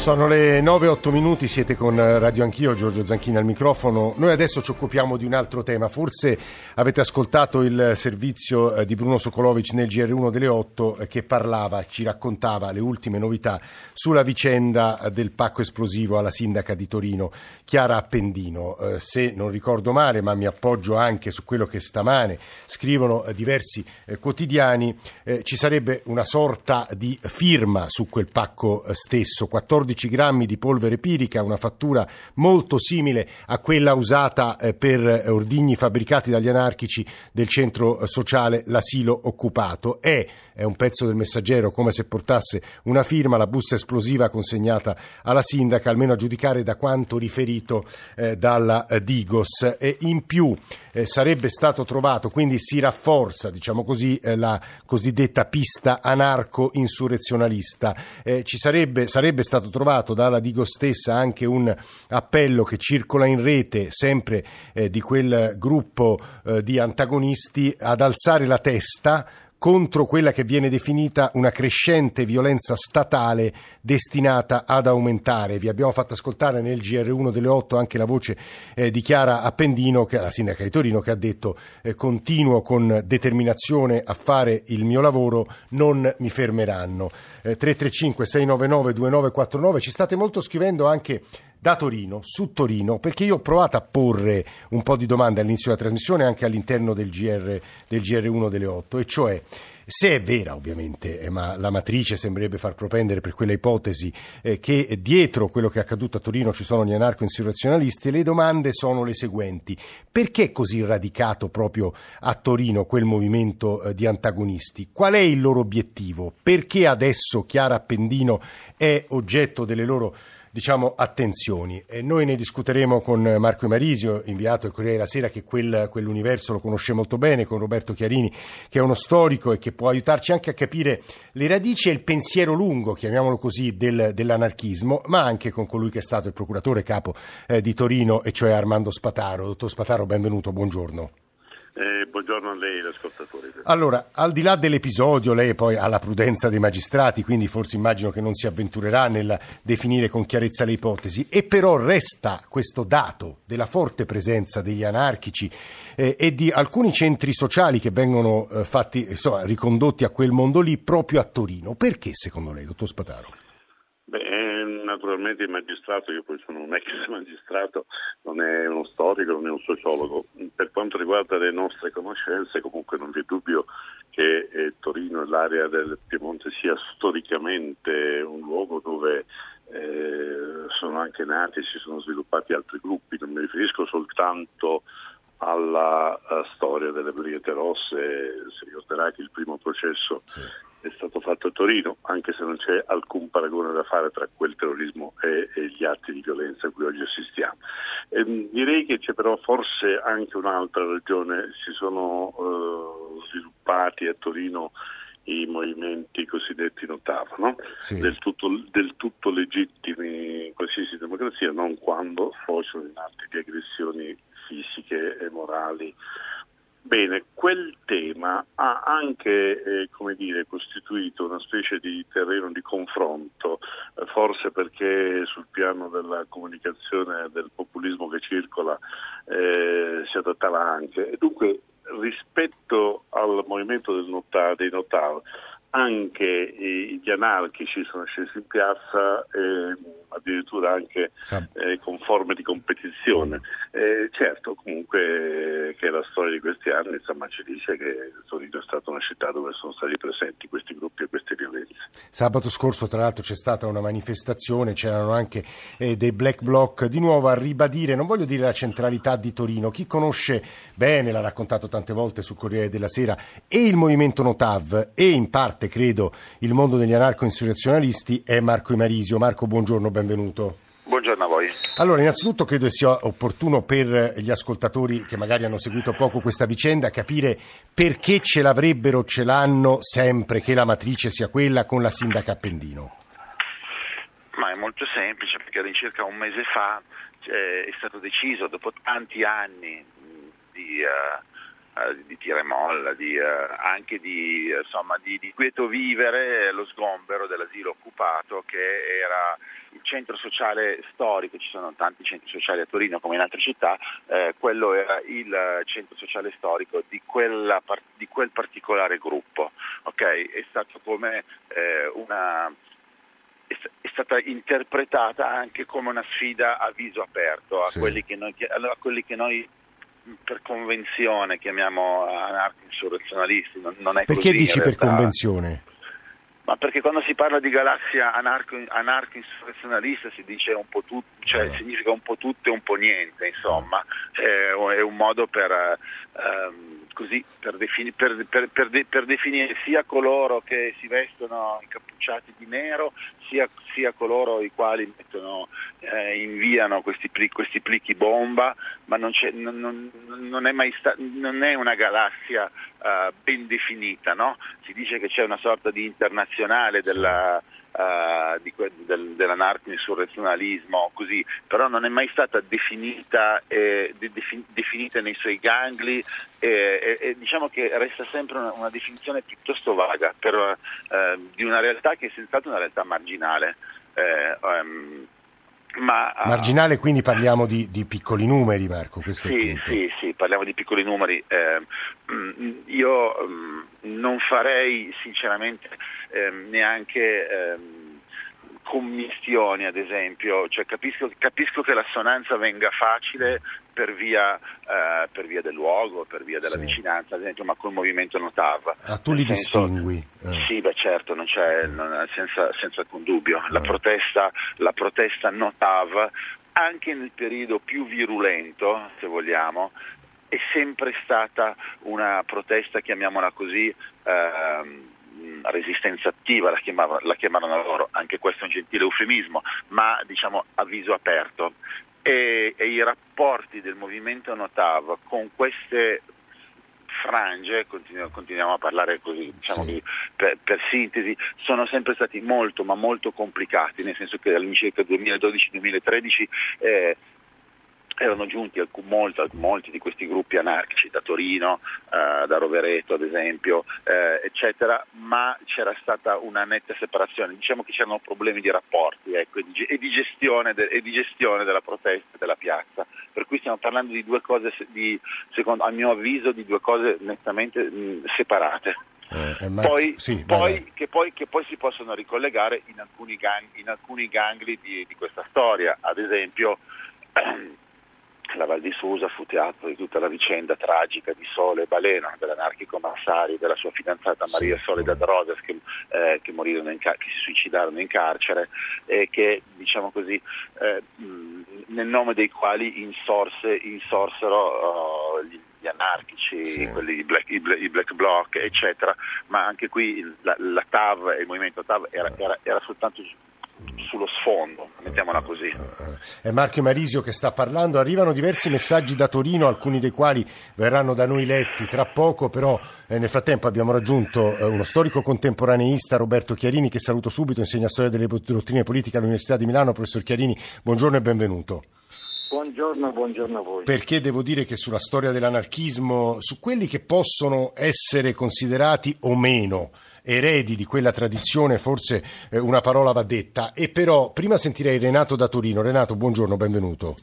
Sono le 9-8 minuti, siete con Radio Anch'io, Giorgio Zanchini al microfono. Noi adesso ci occupiamo di un altro tema. Forse avete ascoltato il servizio eh, di Bruno Sokolovic nel GR1 delle 8 eh, che parlava, ci raccontava le ultime novità sulla vicenda eh, del pacco esplosivo alla sindaca di Torino, Chiara Appendino. Se non ricordo male, ma mi appoggio anche su quello che stamane scrivono diversi quotidiani, ci sarebbe una sorta di firma su quel pacco stesso, 14 14 grammi di polvere pirica, una fattura molto simile a quella usata eh, per ordigni fabbricati dagli anarchici del centro sociale L'Asilo Occupato. È, è un pezzo del messaggero come se portasse una firma, la busta esplosiva consegnata alla sindaca, almeno a giudicare da quanto riferito eh, dalla eh, Digos. E in più eh, sarebbe stato trovato, quindi si rafforza, diciamo così, eh, la cosiddetta pista anarco-insurrezionalista. Eh, ci sarebbe, sarebbe stato trovato dalla Digo stessa anche un appello che circola in rete, sempre eh, di quel gruppo eh, di antagonisti, ad alzare la testa contro quella che viene definita una crescente violenza statale destinata ad aumentare. Vi abbiamo fatto ascoltare nel GR1 delle 8 anche la voce eh, di Chiara Appendino, che, la sindaca di Torino, che ha detto eh, continuo con determinazione a fare il mio lavoro, non mi fermeranno. Eh, 335 699 2949, ci state molto scrivendo anche da Torino, su Torino, perché io ho provato a porre un po' di domande all'inizio della trasmissione anche all'interno del, GR, del GR1 delle 8, e cioè se è vera ovviamente, eh, ma la matrice sembrerebbe far propendere per quella ipotesi eh, che dietro quello che è accaduto a Torino ci sono gli anarco-insurrezionalisti, le domande sono le seguenti. Perché è così radicato proprio a Torino quel movimento eh, di antagonisti? Qual è il loro obiettivo? Perché adesso Chiara Appendino è oggetto delle loro diciamo, attenzioni. E noi ne discuteremo con Marco Marisio, inviato al Corriere della Sera, che quel, quell'universo lo conosce molto bene, con Roberto Chiarini, che è uno storico e che può aiutarci anche a capire le radici e il pensiero lungo, chiamiamolo così, del, dell'anarchismo, ma anche con colui che è stato il procuratore capo eh, di Torino, e cioè Armando Spataro. Dottor Spataro, benvenuto, buongiorno. Eh, buongiorno a lei, l'ascoltatore. Allora, al di là dell'episodio, lei poi ha la prudenza dei magistrati, quindi forse immagino che non si avventurerà nel definire con chiarezza le ipotesi, e però resta questo dato della forte presenza degli anarchici eh, e di alcuni centri sociali che vengono eh, fatti, insomma, ricondotti a quel mondo lì proprio a Torino. Perché secondo lei, dottor Spataro? Naturalmente il magistrato, io poi sono un ex magistrato, non è uno storico, non è un sociologo. Per quanto riguarda le nostre conoscenze, comunque non vi è dubbio che eh, Torino e l'area del Piemonte sia storicamente un luogo dove eh, sono anche nati e si sono sviluppati altri gruppi. Non mi riferisco soltanto alla storia delle Brigate Rosse, si ricorderà che il primo processo sì è stato fatto a Torino, anche se non c'è alcun paragone da fare tra quel terrorismo e, e gli atti di violenza a cui oggi assistiamo. E, ehm, direi che c'è però forse anche un'altra ragione, si sono uh, sviluppati a Torino i movimenti cosiddetti notava, no? sì. del, tutto, del, tutto, legittimi in qualsiasi democrazia, non quando sfociano in atti di aggressioni fisiche e morali Bene, quel tema ha anche eh, dire, costituito una specie di terreno di confronto, eh, forse perché sul piano della comunicazione del populismo che circola eh, si adattava anche. Dunque, rispetto al movimento nota- dei Notar, anche gli anarchici sono scesi in piazza, eh, addirittura anche eh, con forme di competizione. Eh, certo, comunque che la storia di questi anni insomma, ci dice che Torino è stata una città dove sono stati presenti questi gruppi e queste violenze. Sabato scorso tra l'altro c'è stata una manifestazione, c'erano anche eh, dei black bloc di nuovo a ribadire, non voglio dire la centralità di Torino, chi conosce bene, l'ha raccontato tante volte sul Corriere della Sera, e il movimento Notav e in parte parte, credo, il mondo degli anarco-insurrezionalisti è Marco Imarisio. Marco, buongiorno, benvenuto. Buongiorno a voi. Allora, innanzitutto credo sia opportuno per gli ascoltatori che magari hanno seguito poco questa vicenda capire perché ce l'avrebbero, ce l'hanno sempre che la matrice sia quella con la sindaca Appendino. Ma è molto semplice perché all'incirca un mese fa eh, è stato deciso, dopo tanti anni di eh, di tira e molla, di, eh, anche di, insomma, di, di quieto vivere, lo sgombero dell'asilo occupato che era il centro sociale storico, ci sono tanti centri sociali a Torino come in altre città, eh, quello era il centro sociale storico di, quella, di quel particolare gruppo. Okay? È stato come eh, una è stata interpretata anche come una sfida a viso aperto a, sì. quelli, che noi, a quelli che noi per convenzione chiamiamo anarco-insurrezionalisti. Non, non Perché così, dici per convenzione? Ma perché quando si parla di galassia anarco, insurrezionalista si dice un po' tutto, cioè no. significa un po' tutto e un po' niente, insomma, è, è un modo per, ehm, così, per, defini, per, per, definire sia coloro che si vestono incappucciati di nero, sia, sia coloro i quali mettono, eh, inviano questi, questi, plichi bomba, ma non, non, non, è mai sta, non è una galassia uh, ben definita, no? si dice che c'è una sorta di internazionale della, uh, que- del, dell'anarco-insurrezionalismo, così, però non è mai stata definita, eh, de- definita nei suoi gangli e, e, diciamo che resta sempre una, una definizione piuttosto vaga per, uh, di una realtà che è senz'altro una realtà marginale. Eh, um, ma, Marginale, quindi parliamo di, di piccoli numeri, Marco. sì, sì, sì, parliamo di piccoli numeri. Eh, io mh, non farei sinceramente eh, neanche. Eh, commistioni ad esempio, cioè, capisco, capisco, che l'assonanza venga facile per via, eh, per via del luogo, per via della sì. vicinanza ad esempio, ma col movimento Notav. Ah, tu li senso, distingui? Eh. Sì, beh certo, non c'è, non, senza, senza, alcun dubbio. La, eh. protesta, la protesta Notav, anche nel periodo più virulento, se vogliamo, è sempre stata una protesta, chiamiamola così, ehm, resistenza attiva, la, chiamava, la chiamarono loro, anche questo è un gentile eufemismo, ma diciamo a viso aperto. E, e i rapporti del movimento Notav con queste frange, continuiamo, continuiamo a parlare così, diciamo sì. per, per, sintesi, sono sempre stati molto ma molto complicati, nel senso che all'incirca 2012-2013 eh, erano giunti molti, molti, di questi gruppi anarchici da Torino, eh, da Rovereto ad esempio, eh, eccetera, ma c'era stata una netta separazione, diciamo che c'erano problemi di rapporti ecco, e, di, e, di de, e, di, gestione della protesta della piazza, per cui stiamo parlando di due cose, di, secondo, a mio avviso, di due cose nettamente mh, separate. Eh, ma... poi, sì, poi, che poi, che poi, si possono ricollegare in alcuni, gang, in alcuni gangli di, di questa storia, ad esempio la Val di Susa fu teatro di tutta la vicenda tragica di Sole Baleno, dell'anarchico Massari, della sua fidanzata Maria Soledad Rosas che, eh, che, car- che, si suicidarono in carcere e che, diciamo così, eh, nel nome dei quali insorse, insorsero oh, gli, gli anarchici, sì. quelli, black, i, black, i, black, bloc, eccetera, ma anche qui la, la TAV e il movimento TAV era, era, era soltanto sullo sfondo, mettiamola così. È Marco Marisio che sta parlando, arrivano diversi messaggi da Torino, alcuni dei quali verranno da noi letti tra poco, però eh, nel frattempo abbiamo raggiunto eh, uno storico contemporaneista, Roberto Chiarini, che saluto subito, insegna storia delle dottrine politiche all'Università di Milano. Professor Chiarini, buongiorno e benvenuto. Buongiorno, buongiorno a voi. Perché devo dire che sulla storia dell'anarchismo, su quelli che possono essere considerati o meno eredi di quella tradizione, forse eh, una parola va detta. E però prima sentirei Renato da Torino. Renato, buongiorno, benvenuto.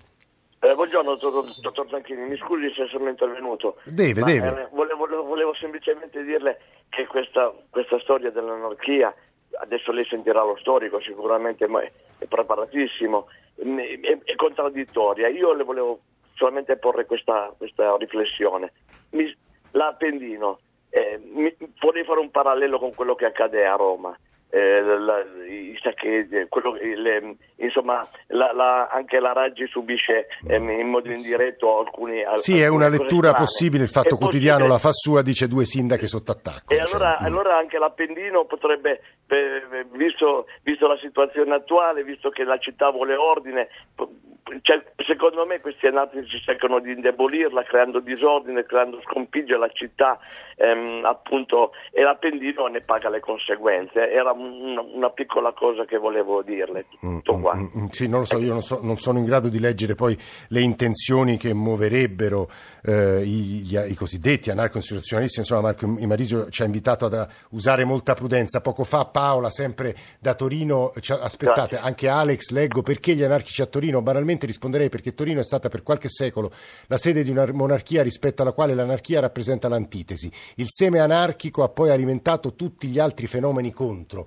Eh, buongiorno dottor Zanchini, mi scusi se sono intervenuto. Deve, ma, deve. Eh, volevo, volevo, semplicemente dirle che questa, questa storia dell'anarchia, adesso lei sentirà lo storico sicuramente, ma è, preparatissimo, è, è, contraddittoria. Io le volevo solamente porre questa, questa riflessione. Mi, L'Appendino eh, mi, vorrei fare un parallelo con quello che accade a Roma. Eh, la, i saccheggi, le, insomma, la, la, anche la Raggi subisce ehm, in modo indiretto alcuni. Sì, è una lettura possibile. Il Fatto è Quotidiano possibile. la fa sua, dice due sindachi sotto attacco. E diciamo. allora, mm. allora, anche l'Appendino potrebbe, eh, visto, visto la situazione attuale, visto che la città vuole ordine, cioè, secondo me questi anarchici cercano di indebolirla creando disordine, creando sconfiggere la città ehm, appunto, e l'Appendino ne paga le conseguenze. Era una, una, piccola cosa che volevo dirle. Tutto qua. Mm, mm, sì, non lo so, io non, so, non, sono in grado di leggere poi le intenzioni che muoverebbero eh, i, gli, i, cosiddetti anarco-insurrezionalisti. Insomma, Marco Imarisio ci ha invitato ad usare molta prudenza. Poco fa Paola, sempre da Torino, aspettate, Grazie. anche Alex, leggo perché gli anarchici a Torino. Banalmente risponderei perché Torino è stata per qualche secolo la sede di una monarchia rispetto alla quale l'anarchia rappresenta l'antitesi. Il seme anarchico ha poi alimentato tutti gli altri fenomeni contro.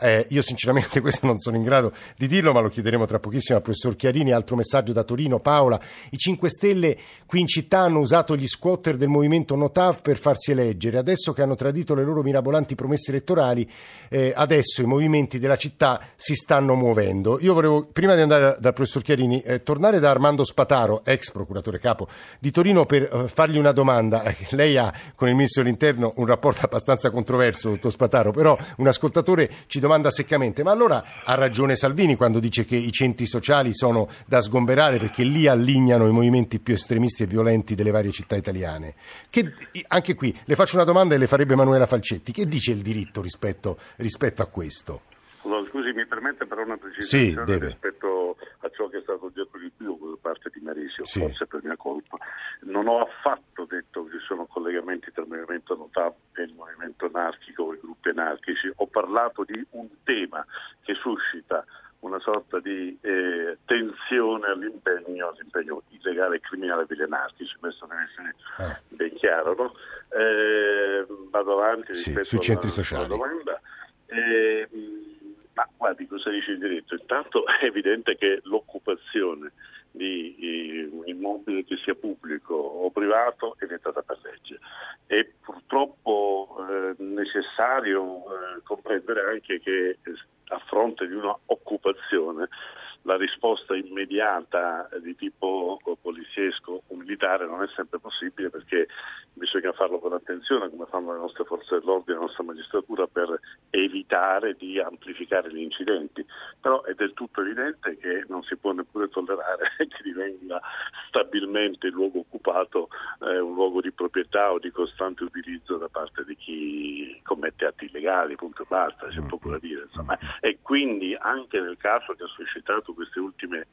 Eh, io sinceramente questo non sono in grado di dirlo, ma lo chiederemo tra pochissimo al professor Chiarini. Altro messaggio da Torino, Paola. I 5 Stelle qui in città hanno usato gli squatter del movimento Notav per farsi eleggere. Adesso che hanno tradito le loro mirabolanti promesse elettorali, eh, adesso i movimenti della città si stanno muovendo. Io volevo, prima di andare dal professor Chiarini, eh, tornare da Armando Spataro, ex procuratore capo di Torino, per eh, fargli una domanda. Lei ha con il ministro dell'interno un rapporto abbastanza controverso, dottor Spataro, però un ascoltatore ci domanda seccamente, ma allora ha ragione Salvini quando dice che i centri sociali sono da sgomberare perché lì allignano i movimenti più estremisti e violenti delle varie città italiane. Che, anche qui le faccio una domanda e le farebbe Emanuela Falcetti. Che dice il diritto rispetto, rispetto a questo? scusi, mi permette però una precisazione sì, rispetto ciò che è stato oggetto di più da parte di Marisio, sì. forse per mia colpa. Non ho affatto detto che ci sono collegamenti tra il movimento notabile e il movimento anarchico o i gruppi anarchici, ho parlato di un tema che suscita una sorta di eh, tensione all'impegno, all'impegno illegale e criminale degli anarchici, questo deve essere ah. ben chiaro. No? Eh, vado avanti sì, rispetto sui alla, sociali. alla domanda. Eh, ma guardi cosa dice il diritto? Intanto è evidente che l'occupazione di un immobile che sia pubblico o privato è vietata per legge. È purtroppo eh, necessario eh, comprendere anche che a fronte di un'occupazione la risposta immediata di tipo poliziesco o militare non è sempre possibile perché bisogna farlo con attenzione come fanno le nostre forze dell'ordine, la nostra magistratura per evitare di amplificare gli incidenti. Però è del tutto evidente che non si può neppure tollerare che divenga stabilmente il luogo occupato eh, un luogo di proprietà o di costante utilizzo da parte di chi commette atti illegali, punto e basta, c'è poco da dire. Insomma. E quindi anche nel caso che ha suscitato queste ultime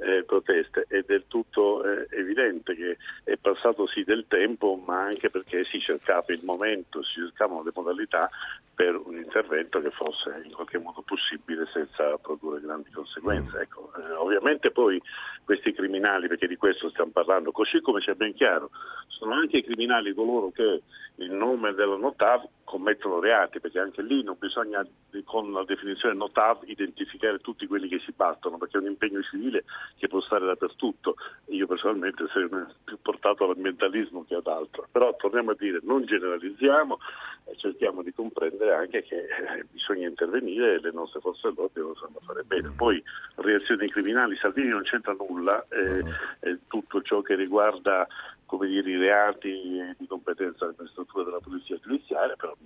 eh, proteste è del tutto eh, evidente che è passato sì del tempo ma anche perché si cercava il momento, si cercavano le modalità per un intervento che fosse in qualche modo possibile senza produrre grandi conseguenze. Ecco, eh, ovviamente poi questi criminali, perché di questo stiamo parlando, così come c'è ben chiaro, sono anche i criminali coloro che in nome della NOTAV commettono reati, perché anche lì non bisogna con la definizione NOTAV identificare tutti quelli che si battono, perché è un impegno civile che può stare dappertutto. Io personalmente sono più portato all'ambientalismo che ad altro, però torniamo a dire non generalizziamo e cerchiamo di comprendere anche che eh, bisogna intervenire e le nostre forze dell'ordine lo sanno fare bene. Poi reazioni criminali, Salvini non c'entra nulla, eh, uh-huh. tutto ciò che riguarda come dire, i reati di competenza delle strutture della polizia giudiziaria, però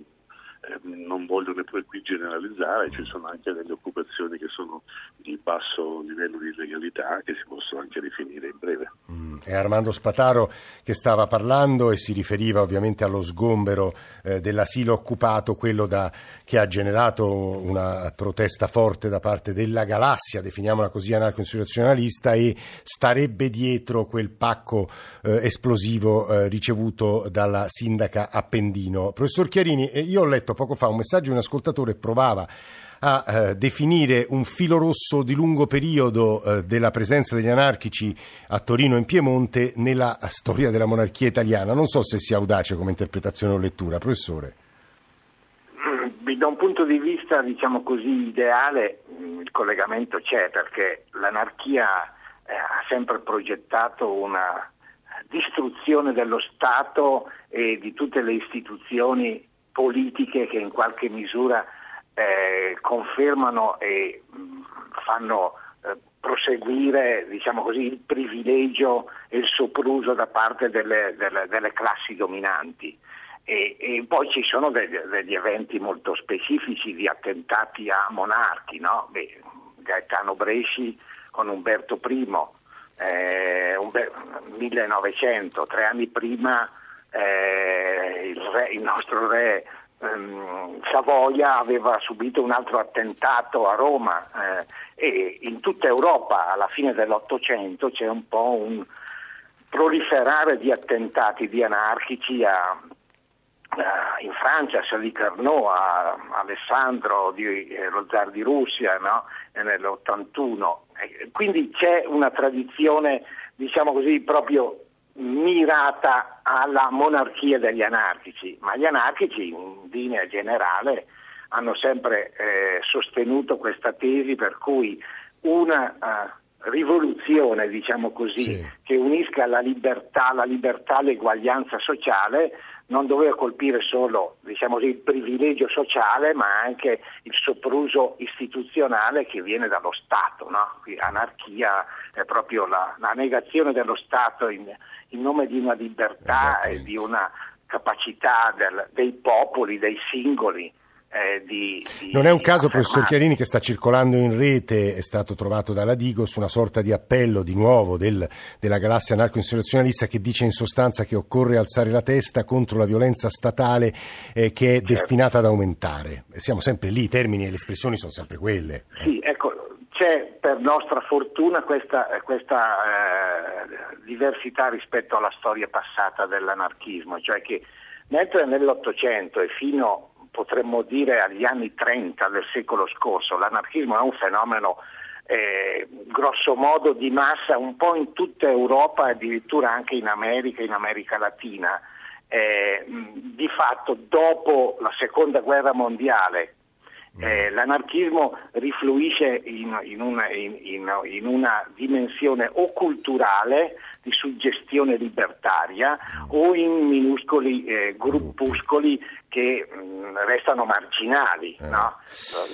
eh, non voglio neppure qui generalizzare, ci sono anche delle occupazioni che sono di basso livello di illegalità che si possono anche definire in breve. Mm, è Armando Spataro che stava parlando e si riferiva ovviamente allo sgombero eh, dell'asilo occupato, quello da, che ha generato una protesta forte da parte della galassia, definiamola così, anarco-insurrezionalista e starebbe dietro quel pacco eh, esplosivo eh, ricevuto dalla sindaca Appendino. Professor Chiarini, eh, io ho letto letto poco fa un messaggio di un ascoltatore provava a eh, definire un filo rosso di lungo periodo eh, della presenza degli anarchici a Torino in Piemonte nella storia della monarchia italiana. Non so se sia audace come interpretazione o lettura, professore. Da un punto di vista, diciamo così, ideale, il collegamento c'è perché l'anarchia eh, ha sempre progettato una distruzione dello Stato e di tutte le istituzioni politiche che in qualche misura eh, confermano e fanno eh, proseguire diciamo così, il privilegio e il sopruso da parte delle, delle, delle classi dominanti. E, e, poi ci sono degli, degli, eventi molto specifici di attentati a monarchi, no? Beh, Gaetano Bresci con Umberto I, eh, Umber- 1900, tre anni prima eh, il, re, il, nostro re ehm, Savoia aveva subito un altro attentato a Roma eh, e in tutta Europa alla fine dell'Ottocento c'è un po' un proliferare di attentati di anarchici a, Uh, in Francia, a Charlie Carnot, a Alessandro, di, eh, lo zar di Russia no? nell'81. Eh, quindi c'è una tradizione, diciamo così, proprio mirata alla monarchia degli anarchici, ma gli anarchici in linea generale hanno sempre eh, sostenuto questa tesi per cui una uh, rivoluzione, diciamo così, sì. che unisca la libertà, la libertà, l'eguaglianza sociale non doveva colpire solo diciamo così, il privilegio sociale, ma anche il sopruso istituzionale che viene dallo Stato. No? Anarchia è proprio la, la negazione dello Stato in, in, nome di una libertà e di una capacità del, dei popoli, dei singoli eh, di, di, Non è un caso, professor Chiarini, che sta circolando in rete, è stato trovato dalla Digos una sorta di appello di nuovo del, della galassia anarco-insurrezionalista che dice in sostanza che occorre alzare la testa contro la violenza statale eh, che è certo. destinata ad aumentare. Siamo sempre lì, i termini e le espressioni sono sempre quelle. Sì, ecco, c'è per nostra fortuna questa, questa eh, diversità rispetto alla storia passata dell'anarchismo, cioè che mentre nell'Ottocento e fino potremmo dire agli anni 30 del secolo scorso. L'anarchismo è un fenomeno eh, grosso modo di massa un po' in tutta Europa addirittura anche in America, in America Latina. Eh, di fatto dopo la seconda guerra mondiale eh, l'anarchismo rifluisce in, in, una, in, in, una, dimensione o culturale di suggestione libertaria o in minuscoli eh, gruppuscoli che mh, mm, restano marginali. Eh. No?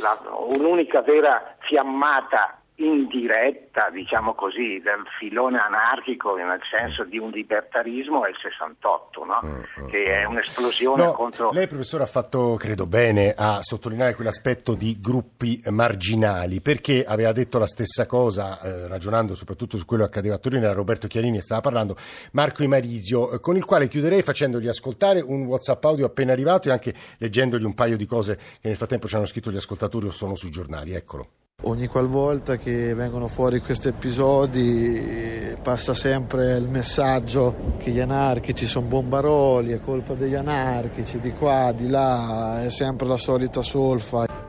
La, un'unica vera fiammata indiretta, diciamo così, del filone anarchico nel senso di un libertarismo è il 68, no? mm, che è un'esplosione no, contro... Lei professore ha fatto, credo bene, a sottolineare quell'aspetto di gruppi marginali, perché aveva detto la stessa cosa, eh, ragionando soprattutto su quello che accadeva a Torino, era Roberto Chiarini, stava parlando, Marco Imarizio, eh, con il quale chiuderei facendogli ascoltare un WhatsApp audio appena arrivato e anche leggendogli un paio di cose che nel frattempo ci hanno scritto gli ascoltatori o sono sui giornali. Eccolo. Ogni qualvolta che vengono fuori questi episodi passa sempre il messaggio che gli anarchici sono bombaroli, è colpa degli anarchici, di qua, di là, è sempre la solita solfa.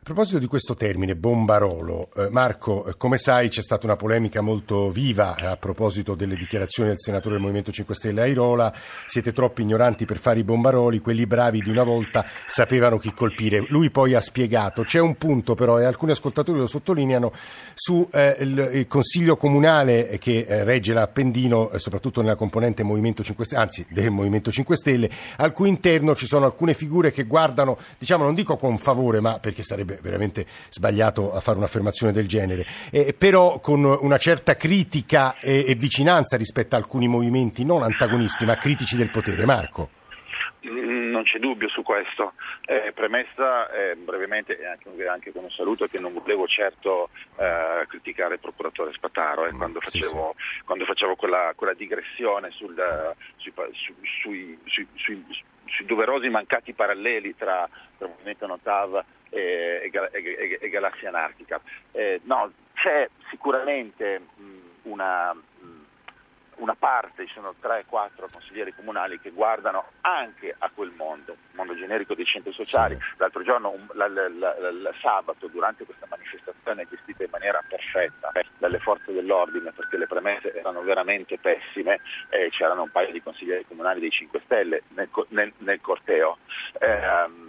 A proposito di questo termine, bombarolo, eh, Marco, eh, come sai c'è stata una polemica molto viva a proposito delle dichiarazioni del senatore del Movimento 5 Stelle Airola, siete troppo ignoranti per fare i bombaroli, quelli bravi di una volta sapevano chi colpire. Lui poi ha spiegato, c'è un punto però, e alcuni ascoltatori lo sottolineano, su eh, Consiglio Comunale che eh, regge l'Appendino, eh, soprattutto nella componente Movimento 5 Stelle, anzi del Movimento 5 Stelle, al cui interno ci sono alcune figure che guardano, diciamo non dico con favore, ma perché sarebbe sarebbe veramente sbagliato a fare un'affermazione del genere, eh, però con una certa critica e, e vicinanza rispetto a alcuni movimenti non antagonisti ma critici del potere. Marco. Mm, non c'è dubbio su questo. Eh, premessa eh, brevemente e anche, anche, con un saluto che non volevo certo eh, criticare il procuratore Spataro eh, quando facevo, sì, sì. Quando facevo quella, quella, digressione sul, sui, sui, sui, sui, doverosi mancati paralleli tra, tra il movimento Notav e, e, e galassia anarchica. Eh, no, c'è sicuramente una, una, parte, ci sono 3-4 consiglieri comunali che guardano anche a quel mondo, mondo generico dei centri sociali. L'altro giorno, un, la, la, la, sabato, durante questa manifestazione gestita in maniera perfetta dalle forze dell'ordine, perché le premesse erano veramente pessime, eh, c'erano un paio di consiglieri comunali dei 5 Stelle nel, nel, nel corteo. Eh,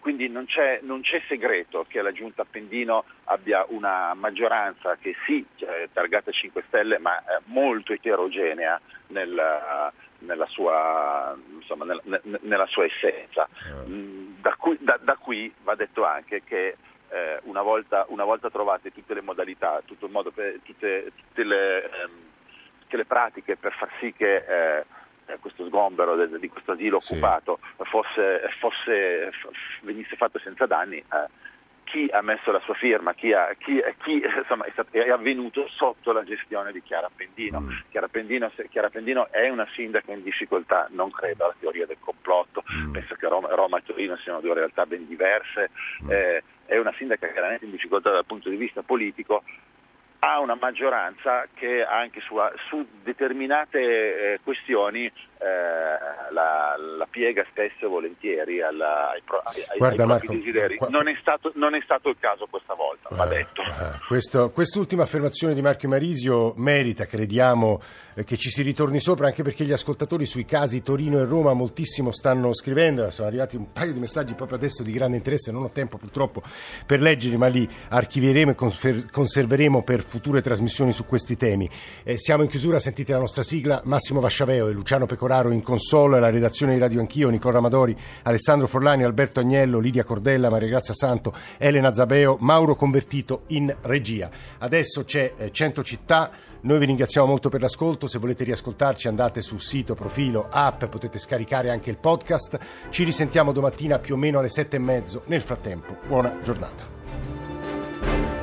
quindi non c'è, non c'è, segreto che la giunta Appendino abbia una maggioranza che sì, cioè, targata 5 Stelle, ma eh, molto eterogenea nel, nella, sua, insomma, nella, nella, sua, essenza. Mm. Da, qui, da, da, qui, va detto anche che eh, una, volta, una, volta, trovate tutte le modalità, tutto per, tutte, tutte, le, ehm, tutte, le, pratiche per far sì che eh, eh, questo sgombero de, di questo asilo sì. occupato fosse, fosse, venisse fatto senza danni, eh, chi ha messo la sua firma, chi, ha, chi, chi insomma, è, stato, è, avvenuto sotto la gestione di Chiara Pendino. Mm. Chiara Pendino. Chiara Pendino. è una sindaca in difficoltà, non credo alla teoria del complotto, mm. penso che Roma, Roma, e Torino siano due realtà ben diverse, mm. eh, è una sindaca chiaramente in difficoltà dal punto di vista politico, ha una maggioranza che anche su, su determinate eh, questioni eh, la, la, piega spesso e volentieri alla, ai, pro, ai, Guarda, ai Marco, desideri. Qua... Non, è stato, non, è stato, il caso questa volta, va eh, detto. Eh, questo, quest'ultima affermazione di Marco Marisio merita, crediamo, eh, che ci si ritorni sopra, anche perché gli ascoltatori sui casi Torino e Roma moltissimo stanno scrivendo, sono arrivati un paio di messaggi proprio adesso di grande interesse, non ho tempo purtroppo per leggerli, ma li archivieremo e conserveremo per future trasmissioni su questi temi. Eh, siamo in chiusura, sentite la nostra sigla, Massimo Vasciaveo e Luciano Pecoraro in console, la redazione di Radio Anch'io, Nicola Amadori, Alessandro Forlani, Alberto Agnello, Lidia Cordella, Maria Grazia Santo, Elena Zabeo, Mauro Convertito in regia. Adesso c'è eh, 100 città. Noi vi ringraziamo molto per l'ascolto, se volete riascoltarci andate sul sito, profilo, app, potete scaricare anche il podcast. Ci risentiamo domattina più o meno alle sette e mezzo. Nel frattempo, buona giornata.